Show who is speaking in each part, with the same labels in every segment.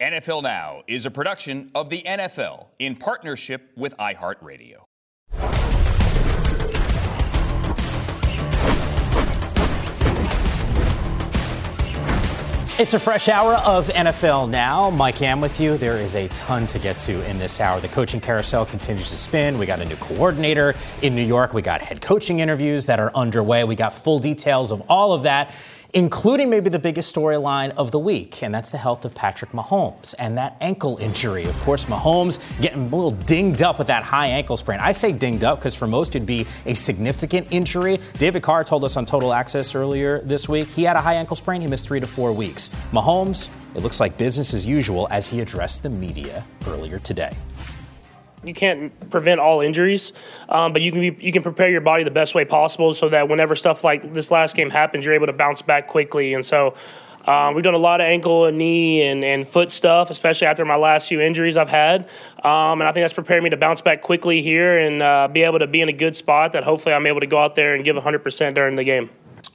Speaker 1: NFL Now is a production of the NFL in partnership with iHeartRadio.
Speaker 2: It's a fresh hour of NFL now. Mike Yam with you. There is a ton to get to in this hour. The coaching carousel continues to spin. We got a new coordinator in New York. We got head coaching interviews that are underway. We got full details of all of that including maybe the biggest storyline of the week, and that's the health of Patrick Mahomes and that ankle injury. Of course, Mahomes getting a little dinged up with that high ankle sprain. I say dinged up because for most it'd be a significant injury. David Carr told us on Total Access earlier this week he had a high ankle sprain. He missed three to four weeks. Mahomes, it looks like business as usual as he addressed the media earlier today
Speaker 3: you can't prevent all injuries, um, but you can be, you can prepare your body the best way possible so that whenever stuff like this last game happens, you're able to bounce back quickly. And so. Um, we've done a lot of ankle and knee and, and foot stuff, especially after my last few injuries I've had. Um, and I think that's prepared me to bounce back quickly here and uh, be able to be in a good spot that hopefully I'm able to go out there and give 100% during the game.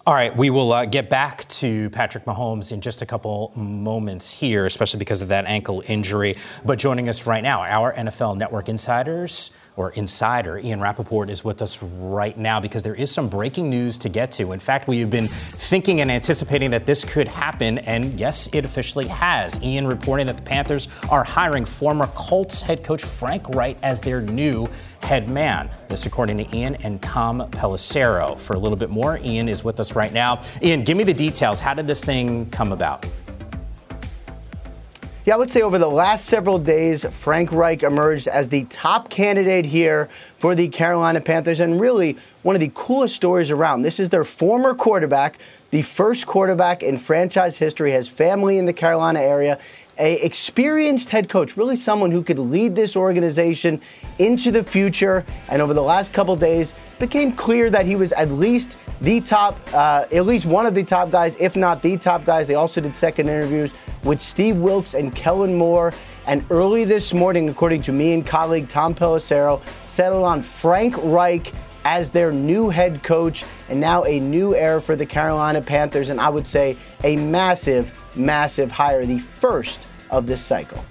Speaker 2: All right, we will uh, get back to Patrick Mahomes in just a couple moments here, especially because of that ankle injury. But joining us right now, our NFL Network insiders or insider Ian Rapoport is with us right now because there is some breaking news to get to. In fact, we have been thinking and anticipating that this could happen, and yes, it officially has. Ian reporting that the Panthers are hiring former Colts head coach Frank Reich as their new head man. This according to Ian and Tom Pelissero. For a little bit more, Ian is with us right now. Ian, give me the details. How did this thing come about?
Speaker 4: Yeah, I would say over the last several days, Frank Reich emerged as the top candidate here for the Carolina Panthers, and really one of the coolest stories around. This is their former quarterback, the first quarterback in franchise history, has family in the Carolina area, a experienced head coach, really someone who could lead this organization into the future. And over the last couple days, became clear that he was at least the top, uh, at least one of the top guys, if not the top guys. They also did second interviews with Steve Wilks and Kellen Moore. And early this morning, according to me and colleague Tom Pelissero, settled on Frank Reich as their new head coach and now a new era for the Carolina Panthers. And I would say a massive massive hire, the first of this cycle.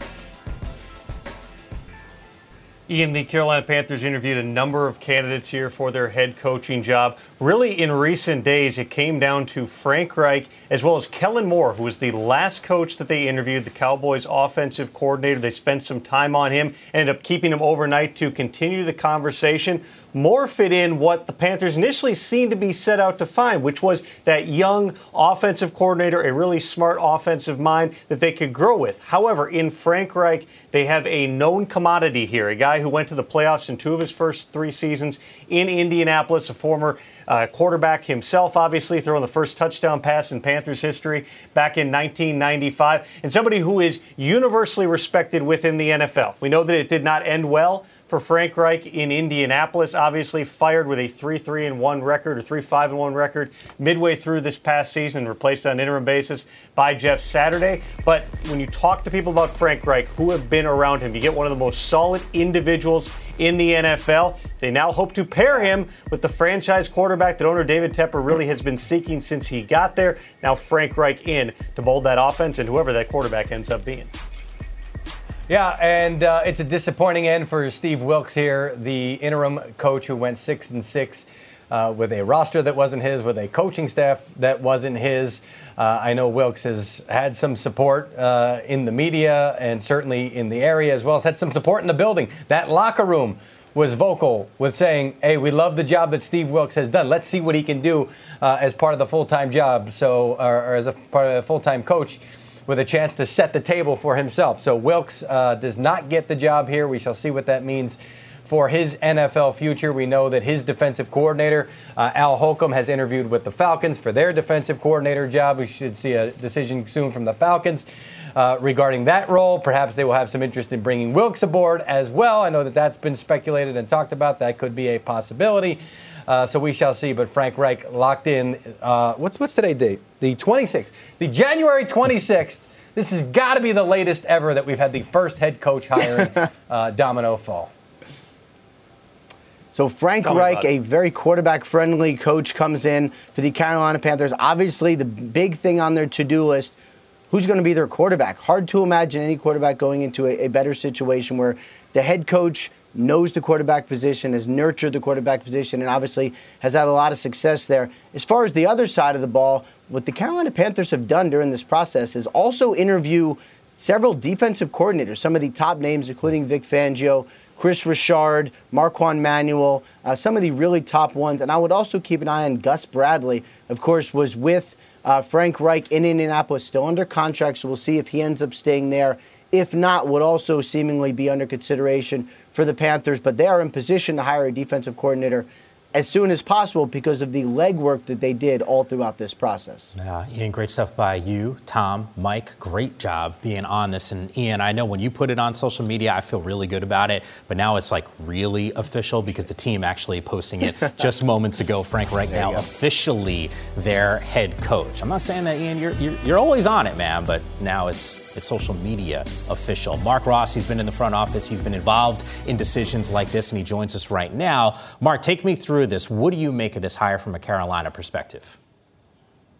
Speaker 5: Ian, the Carolina Panthers interviewed a number of candidates here for their head coaching job. Really, in recent days, it came down to Frank Reich as well as Kellen Moore, who was the last coach that they interviewed, the Cowboys offensive coordinator. They spent some time on him, ended up keeping him overnight to continue the conversation. Moore fit in what the Panthers initially seemed to be set out to find, which was that young offensive coordinator, a really smart offensive mind that they could grow with. However, in Frank Reich, they have a known commodity here, a guy who went to the playoffs in two of his first three seasons in Indianapolis, a former uh, quarterback himself, obviously, throwing the first touchdown pass in Panthers history back in 1995, and somebody who is universally respected within the NFL. We know that it did not end well for Frank Reich in Indianapolis. Obviously, fired with a 3 3 and 1 record or 3 5 and 1 record midway through this past season, replaced on an interim basis by Jeff Saturday. But when you talk to people about Frank Reich who have been around him, you get one of the most solid individuals in the NFL. They now hope to pair him with the franchise quarterback that owner David Tepper really has been seeking since he got there. Now Frank Reich in to mold that offense and whoever that quarterback ends up being.
Speaker 6: Yeah, and uh, it's a disappointing end for Steve Wilks here, the interim coach who went six and six. Uh, with a roster that wasn't his, with a coaching staff that wasn't his. Uh, I know Wilks has had some support uh, in the media and certainly in the area, as well as had some support in the building. That locker room was vocal with saying, "Hey, we love the job that Steve Wilks has done. Let's see what he can do uh, as part of the full-time job, so or, or as a part of a full-time coach." With a chance to set the table for himself. So Wilks uh, does not get the job here. We shall see what that means for his NFL future. We know that his defensive coordinator, uh, Al Holcomb, has interviewed with the Falcons for their defensive coordinator job. We should see a decision soon from the Falcons. Uh, regarding that role, perhaps they will have some interest in bringing Wilks aboard as well. I know that that's been speculated and talked about. That could be a possibility. Uh, so we shall see. But Frank Reich locked in. Uh, what's what's today's date? The 26th, the January 26th. This has got to be the latest ever that we've had the first head coach hiring uh, domino fall.
Speaker 4: So Frank Reich, a very quarterback-friendly coach, comes in for the Carolina Panthers. Obviously, the big thing on their to-do list: who's going to be their quarterback? Hard to imagine any quarterback going into a, a better situation where the head coach knows the quarterback position, has nurtured the quarterback position, and obviously has had a lot of success there. As far as the other side of the ball, what the Carolina Panthers have done during this process is also interview several defensive coordinators, some of the top names, including Vic Fangio, Chris Richard, Marquand Manuel, uh, some of the really top ones. And I would also keep an eye on Gus Bradley, of course, was with uh, Frank Reich in Indianapolis, still under contract, so we'll see if he ends up staying there. If not, would also seemingly be under consideration for the Panthers, but they are in position to hire a defensive coordinator as soon as possible because of the legwork that they did all throughout this process.
Speaker 2: Yeah, Ian, great stuff by you, Tom, Mike. Great job being on this. And Ian, I know when you put it on social media, I feel really good about it. But now it's like really official because the team actually posting it just moments ago. Frank Reich now officially their head coach. I'm not saying that, Ian, you're, you're, you're always on it, man, but now it's it's social media official. Marc Ross, he's been in the front office, he's been involved in decisions like this, and he joins us right now. Mark, take me through this. What do you make of this hire from a Carolina perspective?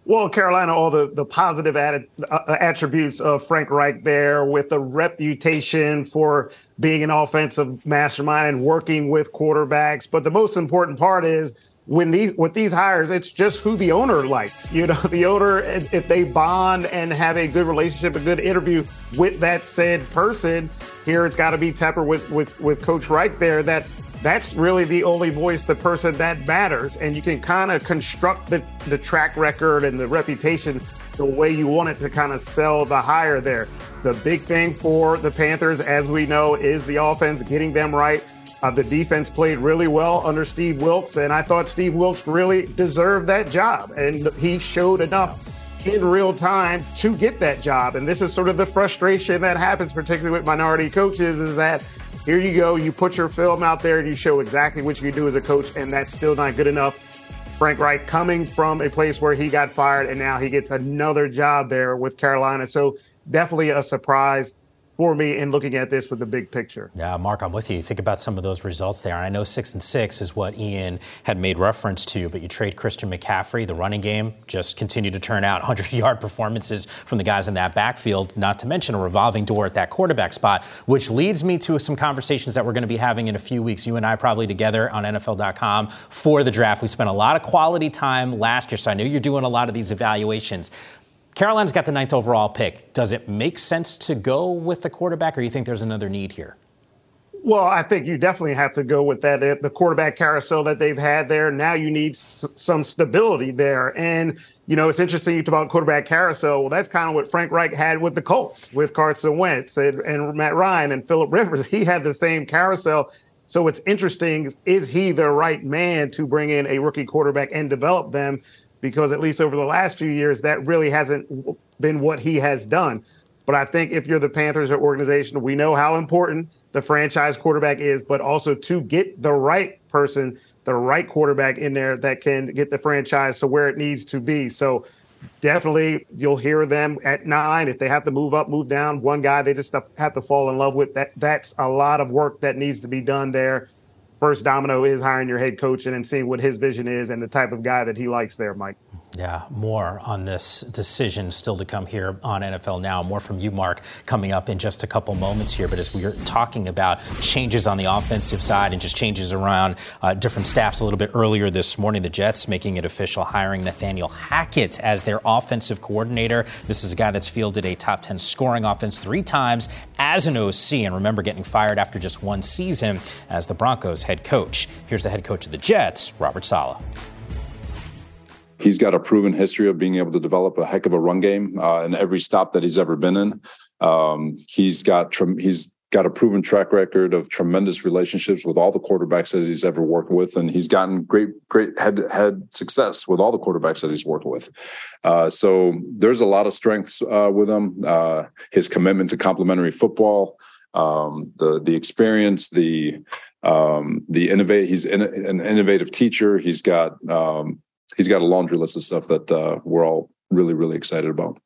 Speaker 7: Well, Carolina, all the, the positive added, uh, attributes of Frank Reich there with a reputation for being an offensive mastermind and working with quarterbacks. But the most important part is when these with these hires, it's just who the owner likes. You know, the owner if they bond and have a good relationship, a good interview with that said person. Here, it's got to be Tepper with with with Coach Reich there. That that's really the only voice, the person that matters, and you can kind of construct the the track record and the reputation the way you want it to kind of sell the hire there. The big thing for the Panthers, as we know, is the offense getting them right uh, the defense played really well under Steve Wilks, and I thought Steve Wilks really deserved that job. And he showed enough in real time to get that job. And this is sort of the frustration that happens, particularly with minority coaches, is that here you go, you put your film out there and you show exactly what you can do as a coach, and that's still not good enough. Frank Reich coming from a place where he got fired, and now he gets another job there with Carolina. So definitely a surprise for me in looking at this with the big picture.
Speaker 2: Yeah, Marc, I'm with you. Think about some of those results there. And I know six and six is what Ian had made reference to, but you trade Christian McCaffrey, the running game just continued to turn out 100 yard performances from the guys in that backfield, not to mention a revolving door at that quarterback spot, which leads me to some conversations that we're going to be having in a few weeks. You and I probably together on NFL.com for the draft. We spent a lot of quality time last year, so I know you're doing a lot of these evaluations. Carolina's got the ninth overall pick. Does it make sense to go with the quarterback, or you think there's another need here?
Speaker 7: Well, I think you definitely have to go with that. Eh, the quarterback carousel that they've had there. Now you need s- some stability there. And, you know, it's interesting you talk about quarterback carousel. Well, that's kind of what Frank Reich had with the Colts, with Carson Wentz and, and Matt Ryan and Philip Rivers. He had the same carousel. So what's interesting is he the right man to bring in a rookie quarterback and develop them? Because at least over the last few years, that really hasn't been what he has done. But I think if you're the Panthers or organization, we know how important the franchise quarterback is, but also to get the right person, the right quarterback in there that can get the franchise to where it needs to be. So definitely you'll hear them at nine. If they have to move up, move down, one guy they just have to fall in love with. That that's a lot of work that needs to be done there. First domino is hiring your head coach and then seeing what his vision is and the type of guy that he likes there, Mike.
Speaker 2: Yeah, more on this decision still to come here on NFL Now. More from you, Marc, coming up in just a couple moments here. But as we are talking about changes on the offensive side and just changes around uh, different staffs a little bit earlier this morning, the Jets making it official, hiring Nathaniel Hackett as their offensive coordinator. This is a guy that's fielded a top 10 scoring offense three times as an OC. And remember, getting fired after just one season as the Broncos head coach. Here's the head coach of the Jets, Robert Saleh
Speaker 8: he's got a proven history of being able to develop a heck of a run game uh, in every stop that he's ever been in. Um, he's got he's got a proven track record of tremendous relationships with all the quarterbacks that he's ever worked with, and he's gotten great great head head success with all the quarterbacks that he's worked with. Uh, so there's a lot of strengths uh, with him. Uh, his commitment to complementary football, um, the the experience, the um, the innovate. He's in, an innovative teacher. He's got um, he's got a laundry list of stuff that uh, we're all really really excited about.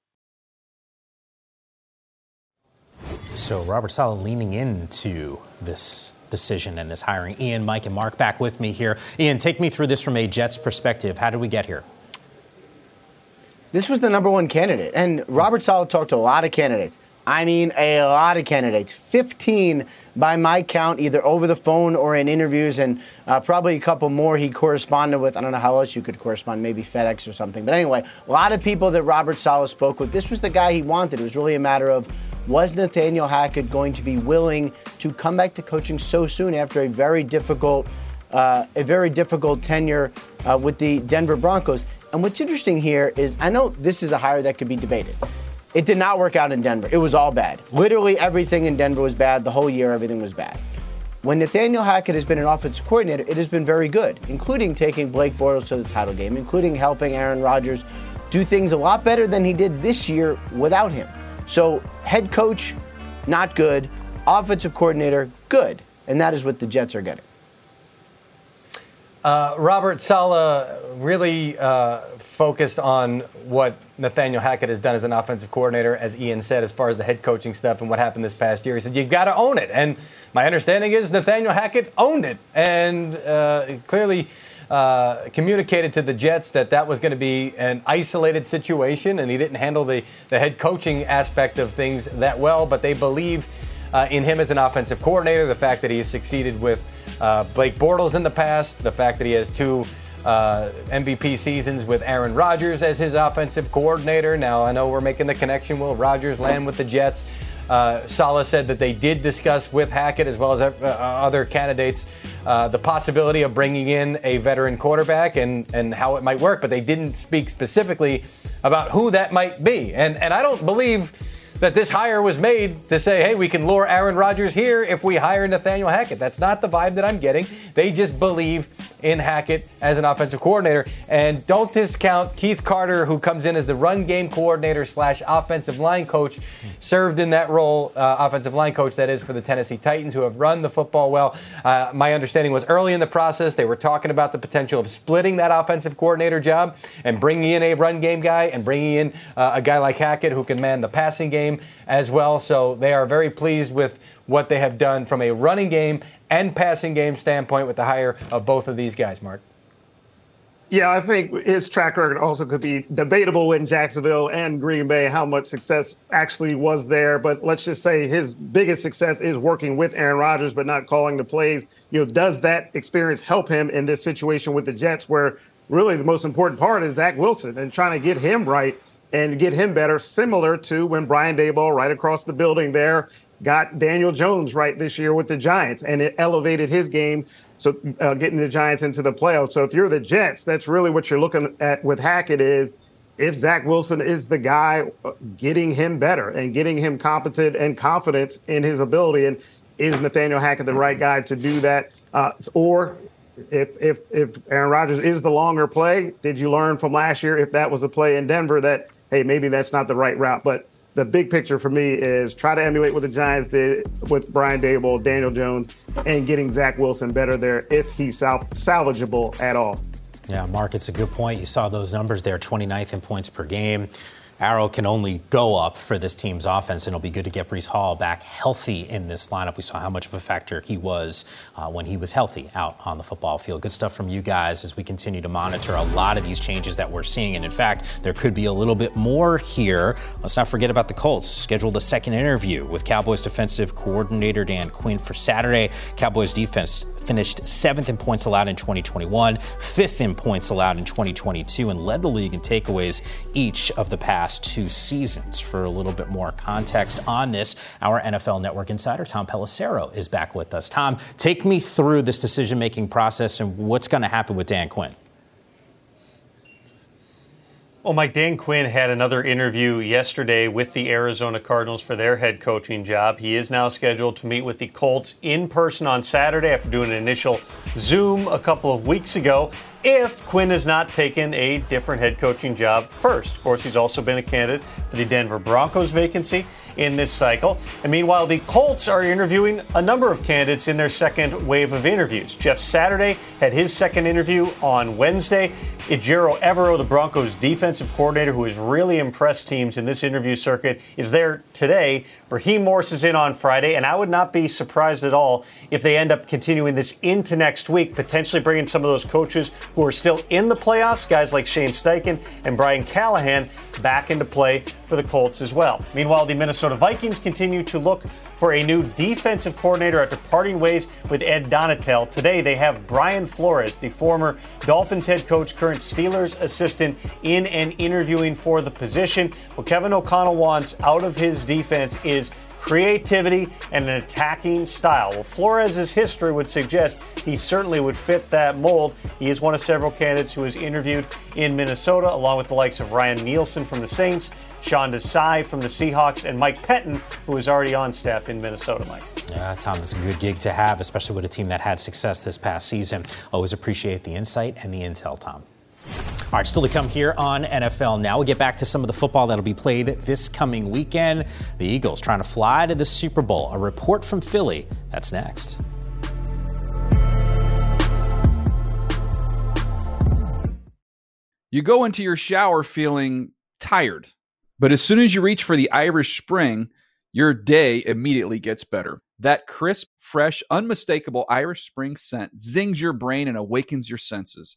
Speaker 2: So Robert Saleh leaning into this decision and this hiring. Ian, Mike, and Marc back with me here. Ian, take me through this from a Jets perspective. How did we get here?
Speaker 4: This was the number one candidate, and Robert Saleh talked to a lot of candidates. I mean, a lot of candidates. 15 by my count, either over the phone or in interviews, and uh, probably a couple more he corresponded with. I don't know how else you could correspond, maybe FedEx or something. But anyway, a lot of people that Robert Saleh spoke with. This was the guy he wanted. It was really a matter of was Nathaniel Hackett going to be willing to come back to coaching so soon after a very difficult, uh, a very difficult tenure uh, with the Denver Broncos? And what's interesting here is I know this is a hire that could be debated. It did not work out in Denver. It was all bad. Literally everything in Denver was bad. The whole year, everything was bad. When Nathaniel Hackett has been an offensive coordinator, it has been very good, including taking Blake Bortles to the title game, including helping Aaron Rodgers do things a lot better than he did this year without him. So, head coach, not good. Offensive coordinator, good. And that is what the Jets are getting.
Speaker 6: Uh, Robert Saleh really uh, focused on what Nathaniel Hackett has done as an offensive coordinator, as Ian said, as far as the head coaching stuff and what happened this past year. He said, You've got to own it. And my understanding is Nathaniel Hackett owned it and uh, clearly. Uh, communicated to the Jets that that was going to be an isolated situation, and he didn't handle the, the head coaching aspect of things that well. But they believe uh, in him as an offensive coordinator, the fact that he has succeeded with uh, Blake Bortles in the past, the fact that he has two uh, MVP seasons with Aaron Rodgers as his offensive coordinator. Now, I know we're making the connection. Will Rodgers land with the Jets? Uh, Saleh said that they did discuss with Hackett as well as uh, other candidates uh, the possibility of bringing in a veteran quarterback and, and how it might work, but they didn't speak specifically about who that might be. And, and I don't believe that this hire was made to say, hey, we can lure Aaron Rodgers here if we hire Nathaniel Hackett. That's not the vibe that I'm getting. They just believe in Hackett as an offensive coordinator. And don't discount Keith Carter, who comes in as the run game coordinator slash offensive line coach, served in that role, uh, offensive line coach, that is, for the Tennessee Titans, who have run the football well. Uh, my understanding was early in the process, they were talking about the potential of splitting that offensive coordinator job and bringing in a run game guy and bringing in uh, a guy like Hackett who can man the passing game as well. So they are very pleased with what they have done from a running game and passing game standpoint with the hire of both of these guys, Marc.
Speaker 7: Yeah, I think his track record also could be debatable in Jacksonville and Green Bay, how much success actually was there. But let's just say his biggest success is working with Aaron Rodgers, but not calling the plays. You know, does that experience help him in this situation with the Jets, where really the most important part is Zach Wilson and trying to get him right and get him better, similar to when Brian Daboll, right across the building there, got Daniel Jones right this year with the Giants, and it elevated his game. So uh, getting the Giants into the playoffs. So if you're the Jets, that's really what you're looking at with Hackett is if Zach Wilson is the guy, uh, getting him better and getting him competent and confidence in his ability, and is Nathaniel Hackett the right guy to do that? Uh, or if if if Aaron Rodgers is the longer play, did you learn from last year if that was a play in Denver that hey maybe that's not the right route? But the big picture for me is try to emulate what the Giants did with Brian Daboll, Daniel Jones, and getting Zach Wilson better there if he's sal- salvageable at all.
Speaker 2: Yeah, Marc, it's a good point. You saw those numbers there 29th in points per game arrow can only go up for this team's offense, and it'll be good to get Breece Hall back healthy in this lineup. We saw how much of a factor he was uh, when he was healthy out on the football field. Good stuff from you guys as we continue to monitor a lot of these changes that we're seeing. And in fact, there could be a little bit more here. Let's not forget about the Colts. Scheduled a second interview with Cowboys defensive coordinator Dan Quinn for Saturday. Cowboys defense finished seventh in points allowed in 2021, fifth in points allowed in 2022, and led the league in takeaways each of the past two seasons. For a little bit more context on this, our NFL Network insider, Tom Pelissero, is back with us. Tom, take me through this decision making process and what's going to happen with Dan Quinn.
Speaker 5: Oh, well, Mike, Dan Quinn had another interview yesterday with the Arizona Cardinals for their head coaching job. He is now scheduled to meet with the Colts in person on Saturday after doing an initial Zoom a couple of weeks ago if Quinn has not taken a different head coaching job first. Of course, he's also been a candidate for the Denver Broncos vacancy in this cycle. And meanwhile, the Colts are interviewing a number of candidates in their second wave of interviews. Jeff Saturday had his second interview on Wednesday. Ejiro Evero, the Broncos defensive coordinator who has really impressed teams in this interview circuit, is there today. Raheem Morris is in on Friday, and I would not be surprised at all if they end up continuing this into next week, potentially bringing some of those coaches who are still in the playoffs, guys like Shane Steichen and Brian Callahan, back into play for the Colts as well. Meanwhile, the Minnesota Vikings continue to look for a new defensive coordinator after parting ways with Ed Donatell. Today, they have Brian Flores, the former Dolphins head coach, current Steelers assistant, in and interviewing for the position. What Kevin O'Connell wants out of his defense is creativity, and an attacking style. Well, Flores' history would suggest he certainly would fit that mold. He is one of several candidates who was interviewed in Minnesota, along with the likes of Ryan Nielsen from the Saints, Sean Desai from the Seahawks, and Mike Pettine, who is already on staff in Minnesota, Mike.
Speaker 2: Yeah, Tom, it's a good gig to have, especially with a team that had success this past season. Always appreciate the insight and the intel, Tom. All right, still to come here on NFL Now. We'll get back to some of the football that'll be played this coming weekend. The Eagles trying to fly to the Super Bowl. A report from Philly. That's next.
Speaker 9: You go into your shower feeling tired, but as soon as you reach for the Irish Spring, your day immediately gets better. That crisp, fresh, unmistakable Irish Spring scent zings your brain and awakens your senses.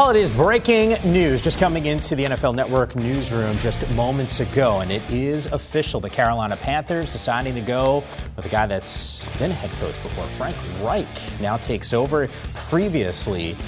Speaker 2: Well, it is breaking news just coming into the NFL Network newsroom just moments ago, and it is official. The Carolina Panthers deciding to go with a guy that's been head coach before. Frank Reich now takes over. Previously,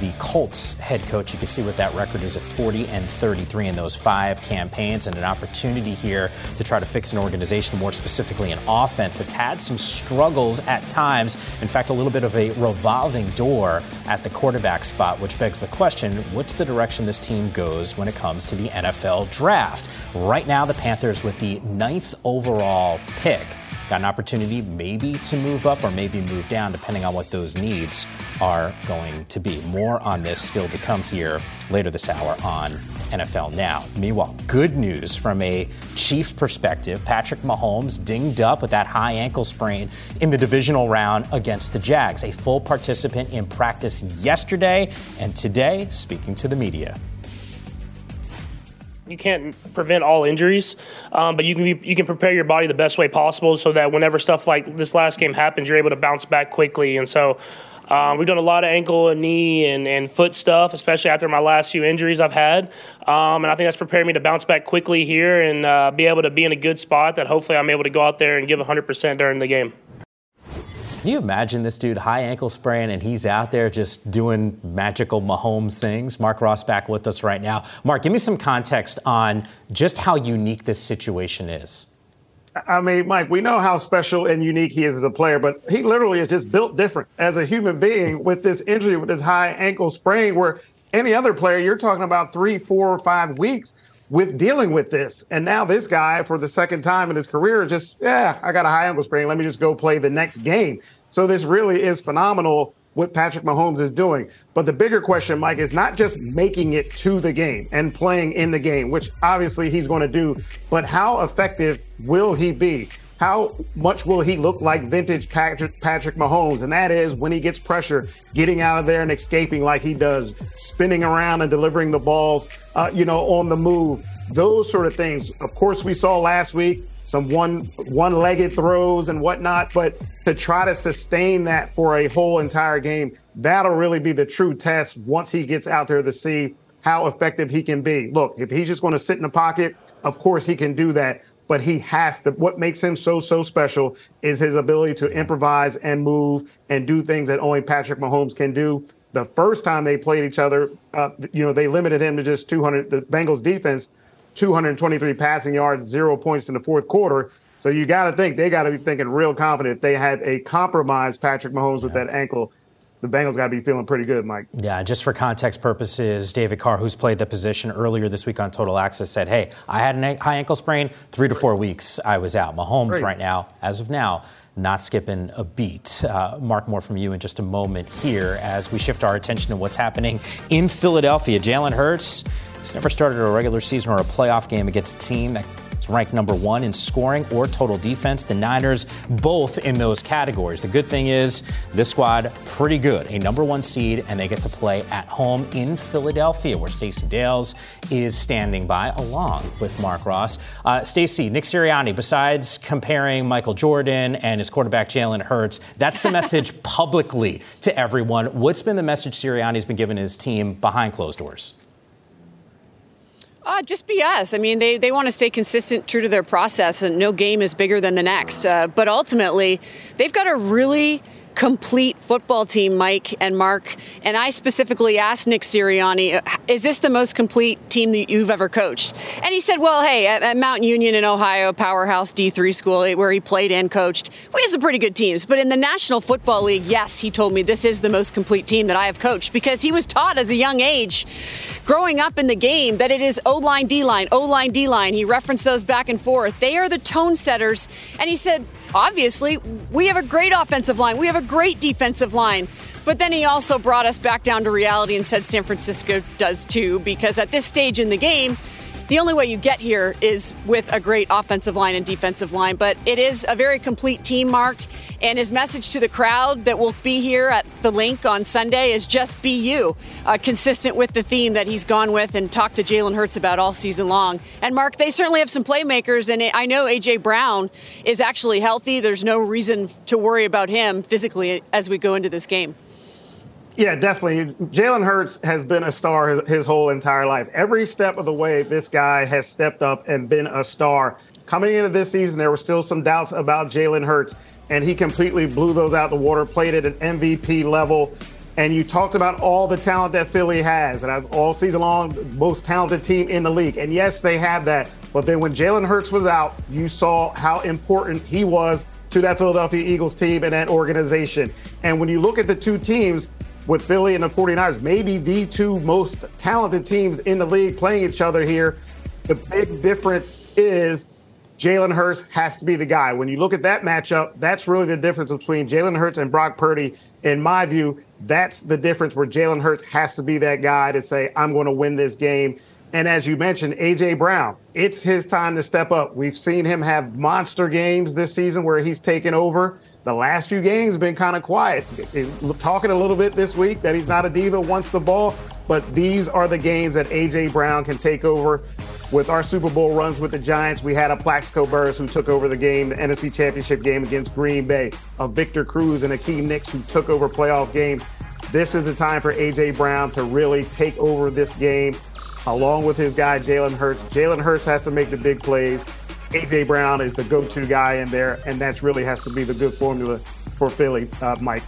Speaker 2: the Colts head coach. You can see what that record is at 40 and 33 in those five campaigns, and an opportunity here to try to fix an organization, more specifically an offense. It's had some struggles at times. In fact, a little bit of a revolving door at the quarterback spot, which begs the question what's the direction this team goes when it comes to the NFL draft? Right now, the Panthers with the ninth overall pick got an opportunity maybe to move up or maybe move down, depending on what those needs are going to be. More on this still to come here later this hour on NFL Now. Meanwhile, good news from a Chiefs perspective. Patrick Mahomes dinged up with that high ankle sprain in the divisional round against the Jags. A full participant in practice yesterday and today speaking to the media
Speaker 3: you can't prevent all injuries, um, but you can be, you can prepare your body the best way possible so that whenever stuff like this last game happens, you're able to bounce back quickly. And so. Um, we've done a lot of ankle and knee and, and foot stuff, especially after my last few injuries I've had. Um, and I think that's prepared me to bounce back quickly here and uh, be able to be in a good spot that hopefully I'm able to go out there and give 100% during the game.
Speaker 2: Can you imagine this dude, high ankle sprain, and he's out there just doing magical Mahomes things? Marc Ross back with us right now. Marc, give me some context on just how unique this situation is.
Speaker 7: I mean, Mike, we know how special and unique he is as a player, but he literally is just built different as a human being with this injury, with this high ankle sprain, where any other player, you're talking about three, four, or five weeks with dealing with this. And now this guy, for the second time in his career, just, yeah, I got a high ankle sprain. Let me just go play the next game. So this really is phenomenal what Patrick Mahomes is doing. But the bigger question, Mike, is not just making it to the game and playing in the game, which obviously he's going to do, but how effective will he be? How much will he look like vintage Patrick, Patrick Mahomes? And that is when he gets pressure, getting out of there and escaping like he does, spinning around and delivering the balls, uh, you know, on the move. Those sort of things. Of course, we saw last week some one one-legged throws and whatnot, but to try to sustain that for a whole entire game, that'll really be the true test once he gets out there to see how effective he can be. Look, if he's just going to sit in the pocket, of course he can do that, but he has to. What makes him so so special is his ability to improvise and move and do things that only Patrick Mahomes can do. The first time they played each other, uh, you know, they limited him to just 200. The Bengals defense 223 passing yards, zero points in the fourth quarter. So you got to think they got to be thinking real confident. They had a compromised Patrick Mahomes with that ankle. The Bengals got to be feeling pretty good, Mike.
Speaker 2: Yeah, just for context purposes, David Carr, who's played the position earlier this week on Total Access, said, "Hey, I had a high ankle sprain. Three to four weeks, I was out. Mahomes, Great. right now, as of now, not skipping a beat. Uh, Marc, more from you in just a moment here as we shift our attention to what's happening in Philadelphia. Jalen Hurts has never started a regular season or a playoff game against a team that ranked number one in scoring or total defense. The Niners both in those categories. The good thing is this squad pretty good, a number one seed, and they get to play at home in Philadelphia, where Stacey Dales is standing by, along with Marc Ross. Uh, Stacey, Nick Sirianni, besides comparing Michael Jordan and his quarterback Jalen Hurts, that's the message publicly to everyone. What's been the message Sirianni's been giving his team behind closed doors?
Speaker 10: Uh, just us. I mean, they, they want to stay consistent, true to their process, and no game is bigger than the next. Uh, but ultimately, they've got a really complete football team, Mike and Marc. And I specifically asked Nick Sirianni, is this the most complete team that you've ever coached? And he said, well, hey, at, at Mount Union in Ohio, powerhouse D3 school eh, where he played and coached, we have some pretty good teams. But in the National Football League, yes, he told me this is the most complete team that I have coached because he was taught as a young age, growing up in the game, that it is O line, D line, O line, D line. He referenced those back and forth. They are the tone setters. And he said, obviously, we have a great offensive line. We have a great defensive line. But then he also brought us back down to reality and said San Francisco does too, because at this stage in the game, the only way you get here is with a great offensive line and defensive line. But it is a very complete team, Marc. And his message to the crowd that will be here at the Linc on Sunday is just be you, uh, consistent with the theme that he's gone with and talked to Jalen Hurts about all season long. And Marc, they certainly have some playmakers, and I know A.J. Brown is actually healthy. There's no reason to worry about him physically as we go into this game.
Speaker 7: Yeah, definitely. Jalen Hurts has been a star his, his, whole entire life. Every step of the way, this guy has stepped up and been a star. Coming into this season, there were still some doubts about Jalen Hurts and he completely blew those out the water, played at an MVP level. And you talked about all the talent that Philly has, and I've, all season long, most talented team in the league. And yes, they have that. But then when Jalen Hurts was out, you saw how important he was to that Philadelphia Eagles team and that organization. And when you look at the two teams, with Philly and the 49ers, maybe the two most talented teams in the league playing each other here. The big difference is Jalen Hurts has to be the guy. When you look at that matchup, that's really the difference between Jalen Hurts and Brock Purdy. In my view, that's the difference where Jalen Hurts has to be that guy to say, I'm going to win this game. And as you mentioned, A.J. Brown, it's his time to step up. We've seen him have monster games this season where he's taken over. The last few games have been kind of quiet. Talking a little bit this week that he's not a diva, wants the ball, but these are the games that A.J. Brown can take over. With our Super Bowl runs with the Giants, we had a Plaxico Burress who took over the game, the NFC Championship game against Green Bay, a Victor Cruz and Hakeem Nicks who took over playoff games. This is the time for A.J. Brown to really take over this game along with his guy, Jalen Hurts. Jalen Hurts has to make the big plays. AJ Brown is the go-to guy in there, and that really has to be the good formula for Philly, uh, Mike.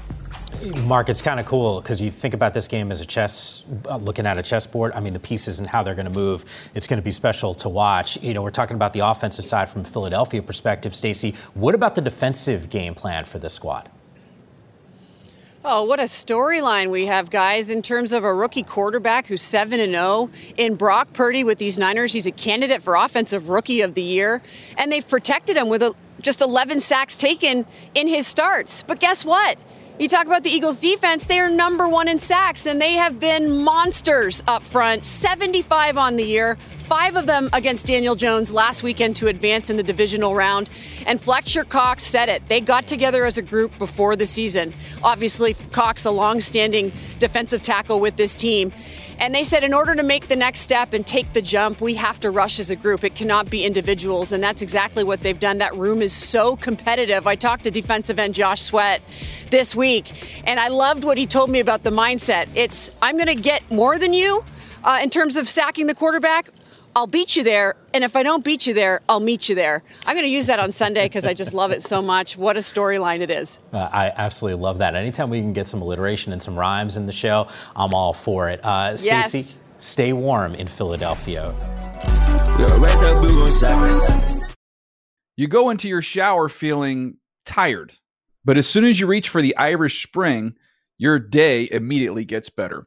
Speaker 2: Marc, it's kind of cool because you think about this game as a chess, uh, looking at a chessboard. I mean, the pieces and how they're going to move. It's going to be special to watch. You know, we're talking about the offensive side from Philadelphia perspective. Stacey, what about the defensive game plan for this squad?
Speaker 10: Oh, what a storyline we have, guys, in terms of a rookie quarterback who's 7 and 0. In Brock Purdy with these Niners, he's a candidate for Offensive Rookie of the Year. And they've protected him with a, just 11 sacks taken in his starts. But guess what? You talk about the Eagles defense, they are number one in sacks, and they have been monsters up front 75 on the year, five of them against Daniel Jones last weekend to advance in the divisional round. And Fletcher Cox said it. They got together as a group before the season. Obviously, Cox, a long standing defensive tackle with this team. And they said, in order to make the next step and take the jump, we have to rush as a group. It cannot be individuals. And that's exactly what they've done. That room is so competitive. I talked to defensive end Josh Sweat this week, and I loved what he told me about the mindset. It's, I'm going to get more than you uh, in terms of sacking the quarterback. I'll beat you there. And if I don't beat you there, I'll meet you there. I'm going to use that on Sunday because I just love it so much. What a storyline it is.
Speaker 2: Uh, I absolutely love that. Anytime we can get some alliteration and some rhymes in the show, I'm all for it. Uh, Stacey, yes. stay warm in Philadelphia.
Speaker 9: You go into your shower feeling tired, but as soon as you reach for the Irish Spring, your day immediately gets better.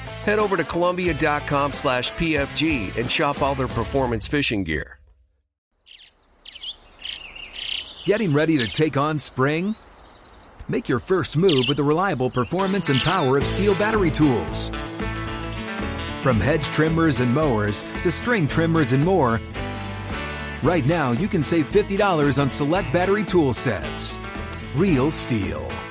Speaker 11: head over to Columbia.com slash PFG and shop all their performance fishing gear.
Speaker 12: Getting ready to take on spring? Make your first move with the reliable performance and power of STIHL battery tools. From hedge trimmers and mowers to string trimmers and more, right now you can save $50 on select battery tool sets. Real STIHL.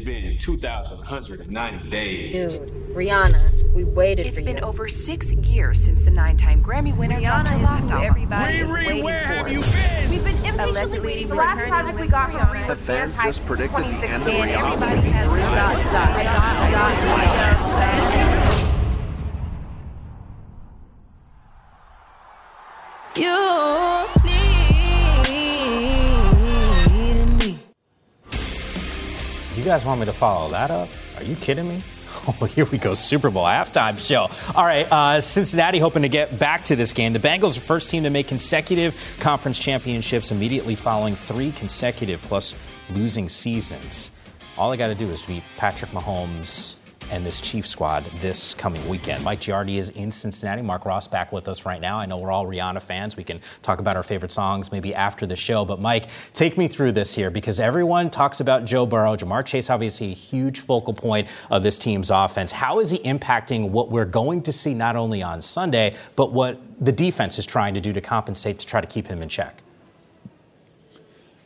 Speaker 13: It's been 2,190 days.
Speaker 14: Dude, Rihanna, we waited
Speaker 15: It's
Speaker 14: for
Speaker 15: been
Speaker 14: you.
Speaker 15: over six years since the nine-time Grammy winner dropped her
Speaker 14: Rihanna
Speaker 15: last
Speaker 14: is who
Speaker 15: album.
Speaker 14: everybody is waiting for.
Speaker 15: been?
Speaker 14: We've been impatiently
Speaker 15: Allegedly
Speaker 14: waiting
Speaker 15: the
Speaker 14: for
Speaker 15: last
Speaker 14: her
Speaker 15: project we got from Rihanna.
Speaker 16: The fans just predicted the end of
Speaker 14: And
Speaker 16: Rihanna.
Speaker 14: everybody has dot, dot, dot, dot, dot.
Speaker 15: You
Speaker 2: You guys want me to follow that up? Are you kidding me? Oh, here we go. Super Bowl halftime show. All right, uh, Cincinnati hoping to get back to this game. The Bengals are first team to make consecutive conference championships immediately following three consecutive plus losing seasons. All they got to do is beat Patrick Mahomes and this Chief squad this coming weekend. Mike Giardi is in Cincinnati. Marc Ross back with us right now. I know we're all Rihanna fans. We can talk about our favorite songs maybe after the show. But Mike, take me through this here because everyone talks about Joe Burrow. Ja'Marr Chase, obviously a huge focal point of this team's offense. How is he impacting what we're going to see not only on Sunday, but what the defense is trying to do to compensate to try to keep him in check?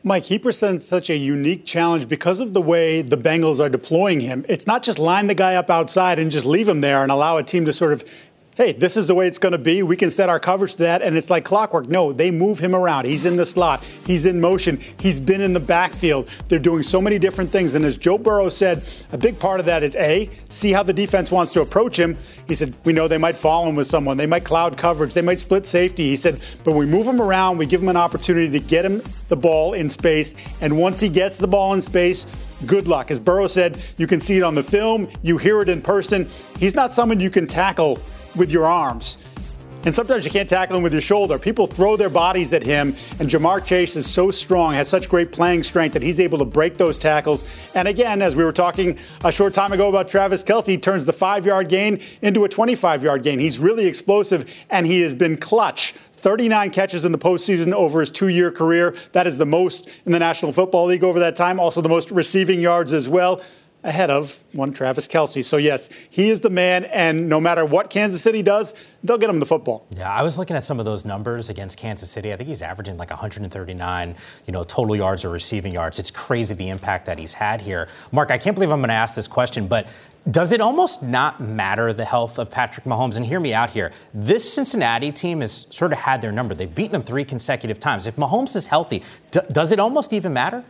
Speaker 17: Mike, he presents such a unique challenge because of the way the Bengals are deploying him. It's not just line the guy up outside and just leave him there and allow a team to sort of, hey, this is the way it's going to be. We can set our coverage to that, and it's like clockwork. No, they move him around. He's in the slot, he's in motion, he's been in the backfield. They're doing so many different things. And as Joe Burrow said, a big part of that is A, see how the defense wants to approach him. He said, we know they might fall him with someone, they might cloud coverage, they might split safety. He said, but we move him around, we give him an opportunity to get him the ball in space. And once he gets the ball in space, good luck. As Burrow said, you can see it on the film, you hear it in person. He's not someone you can tackle with your arms. And sometimes you can't tackle him with your shoulder. People throw their bodies at him, and Ja'Marr Chase is so strong, has such great playing strength that he's able to break those tackles. And again, as we were talking a short time ago about Travis Kelce, he turns the five yard gain into a 25 yard gain. He's really explosive, and he has been clutch. 39 catches in the postseason over his two year career. That is the most in the National Football League over that time, also the most receiving yards as well ahead of one Travis Kelce. So yes, he is the man, and no matter what Kansas City does, they'll get him the football.
Speaker 2: Yeah, I was looking at some of those numbers against Kansas City. I think he's averaging like 139, you know, total yards or receiving yards. It's crazy the impact that he's had here. Marc, I can't believe I'm going to ask this question, but does it almost not matter the health of Patrick Mahomes? And hear me out here. This Cincinnati team has sort of had their number. They've beaten them three consecutive times. If Mahomes is healthy, d- does it almost even matter?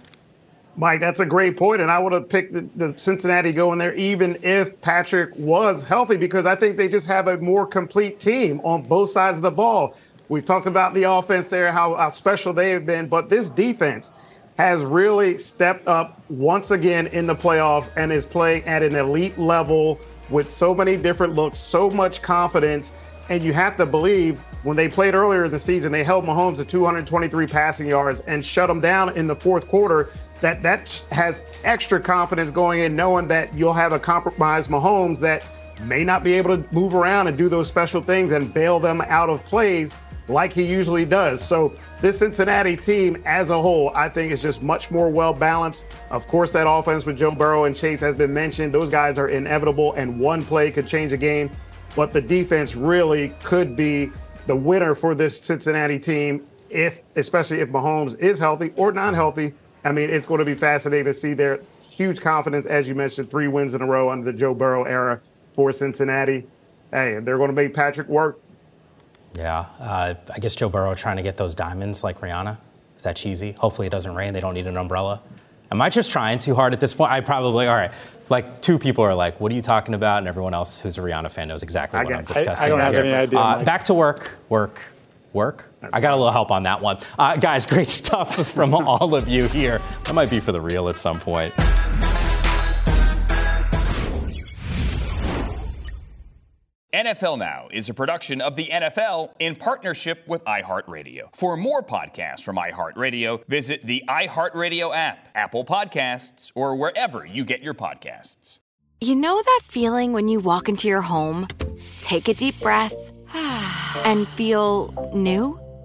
Speaker 7: Mike, that's a great point, and I would have picked the, the Cincinnati going there even if Patrick was healthy because I think they just have a more complete team on both sides of the ball. We've talked about the offense there, how, how special they have been, but this defense has really stepped up once again in the playoffs and is playing at an elite level with so many different looks, so much confidence. And you have to believe when they played earlier in the season, they held Mahomes to 223 passing yards and shut him down in the fourth quarter. That that has extra confidence going in, knowing that you'll have a compromised Mahomes that may not be able to move around and do those special things and bail them out of plays like he usually does. So this Cincinnati team as a whole, I think is just much more well balanced. Of course, that offense with Joe Burrow and Chase has been mentioned. Those guys are inevitable, and one play could change a game. But the defense really could be the winner for this Cincinnati team, if especially if Mahomes is healthy or not healthy. I mean, it's going to be fascinating to see their huge confidence, as you mentioned, three wins in a row under the Joe Burrow era for Cincinnati. Hey, they're going to make Patrick work.
Speaker 2: Yeah, uh, I guess Joe Burrow trying to get those diamonds like Rihanna. Is that cheesy? Hopefully it doesn't rain. They don't need an umbrella. Am I just trying too hard at this point? I probably, all right. Like two people are like, what are you talking about? And everyone else who's a Rihanna fan knows exactly
Speaker 17: I
Speaker 2: what
Speaker 17: got-
Speaker 2: I'm discussing.
Speaker 17: I- I don't have
Speaker 2: here.
Speaker 17: any idea,
Speaker 2: Uh,
Speaker 17: Mike.
Speaker 2: back to work, work, work. I got a little help on that one. Uh, guys, great stuff from all of you here. That might be for the real at some point.
Speaker 1: NFL Now is a production of the NFL in partnership with iHeartRadio. For more podcasts from iHeartRadio, visit the iHeartRadio app, Apple Podcasts, or wherever you get your podcasts.
Speaker 18: You know that feeling when you walk into your home, take a deep breath, and feel new?